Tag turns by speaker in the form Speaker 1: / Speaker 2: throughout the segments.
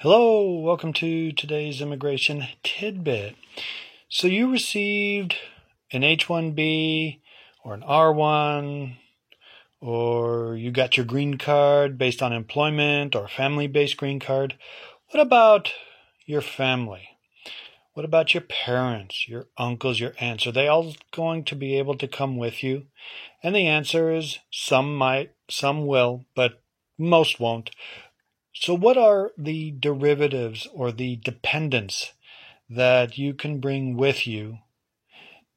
Speaker 1: Hello, welcome to today's immigration tidbit. So, you received an H 1B or an R1, or you got your green card based on employment or family based green card. What about your family? What about your parents, your uncles, your aunts? Are they all going to be able to come with you? And the answer is some might, some will, but most won't. So, what are the derivatives or the dependents that you can bring with you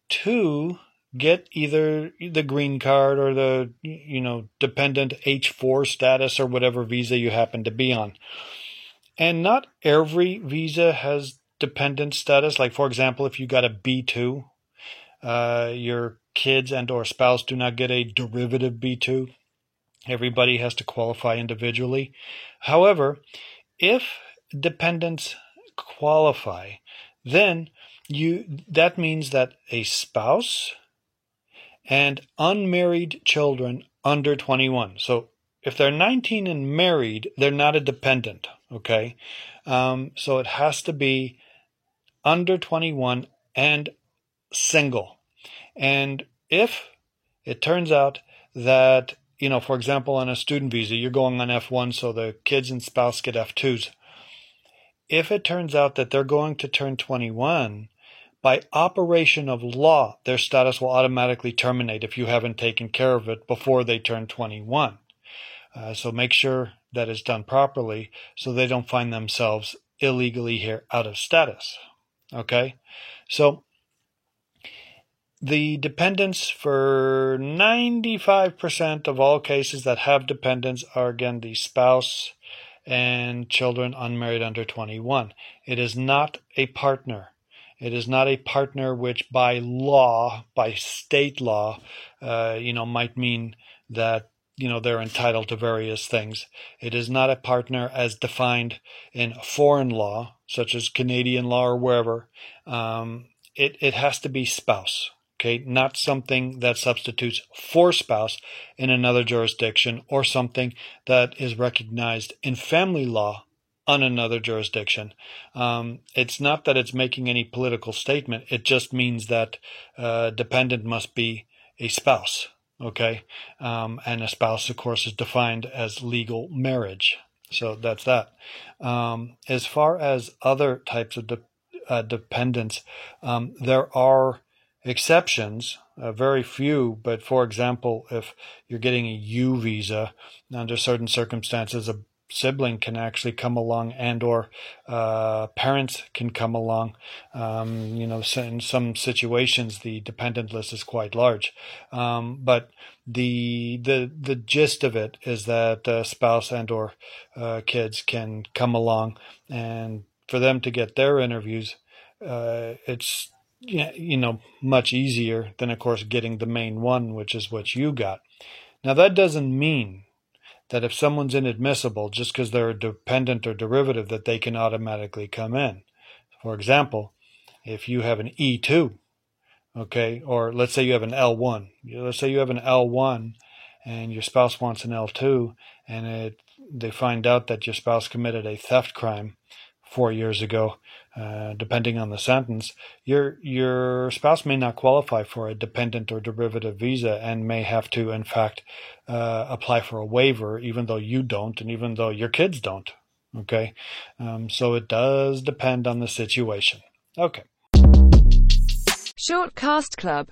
Speaker 1: to get either the green card or the you know dependent H4 status or whatever visa you happen to be on? And not every visa has dependent status. Like for example, if you got a B2, uh, your kids and or spouse do not get a derivative B2. Everybody has to qualify individually. However, if dependents qualify, then you that means that a spouse and unmarried children under 21. So if they're 19 and married, they're not a dependent. Okay, um, so it has to be under 21 and single. And if it turns out that you know, for example, on a student visa, you're going on F1, so the kids and spouse get F2s. If it turns out that they're going to turn 21, by operation of law, their status will automatically terminate if you haven't taken care of it before they turn 21. Uh, so make sure that it's done properly so they don't find themselves illegally here out of status. Okay? So the dependents for 95% of all cases that have dependents are again the spouse and children unmarried under 21. It is not a partner. It is not a partner which, by law, by state law, uh, you know, might mean that you know they're entitled to various things. It is not a partner as defined in foreign law, such as Canadian law or wherever. Um, it it has to be spouse okay, not something that substitutes for spouse in another jurisdiction or something that is recognized in family law on another jurisdiction. Um, it's not that it's making any political statement, it just means that uh, dependent must be a spouse, okay? Um, and a spouse, of course, is defined as legal marriage. So that's that. Um, as far as other types of de- uh, dependents, um, there are exceptions, uh, very few, but for example, if you're getting a U visa, under certain circumstances, a sibling can actually come along and or uh, parents can come along. Um, you know in some situations the dependent list is quite large. Um, but the the the gist of it is that uh, spouse and or uh, kids can come along and for them to get their interviews uh, it's you know, much easier than, of course, getting the main one, which is what you got. Now, that doesn't mean that if someone's inadmissible just because they're a dependent or derivative, that they can automatically come in. For example, if you have an E2, okay, or let's say you have an L1, let's say you have an L1 and your spouse wants an L2, and it, they find out that your spouse committed a theft crime four years ago, uh, depending on the sentence, your your spouse may not qualify for a dependent or derivative visa and may have to, in fact, uh, apply for a waiver, even though you don't, and even though your kids don't. Okay, um, so it does depend on the situation. Okay.
Speaker 2: Short Cast Club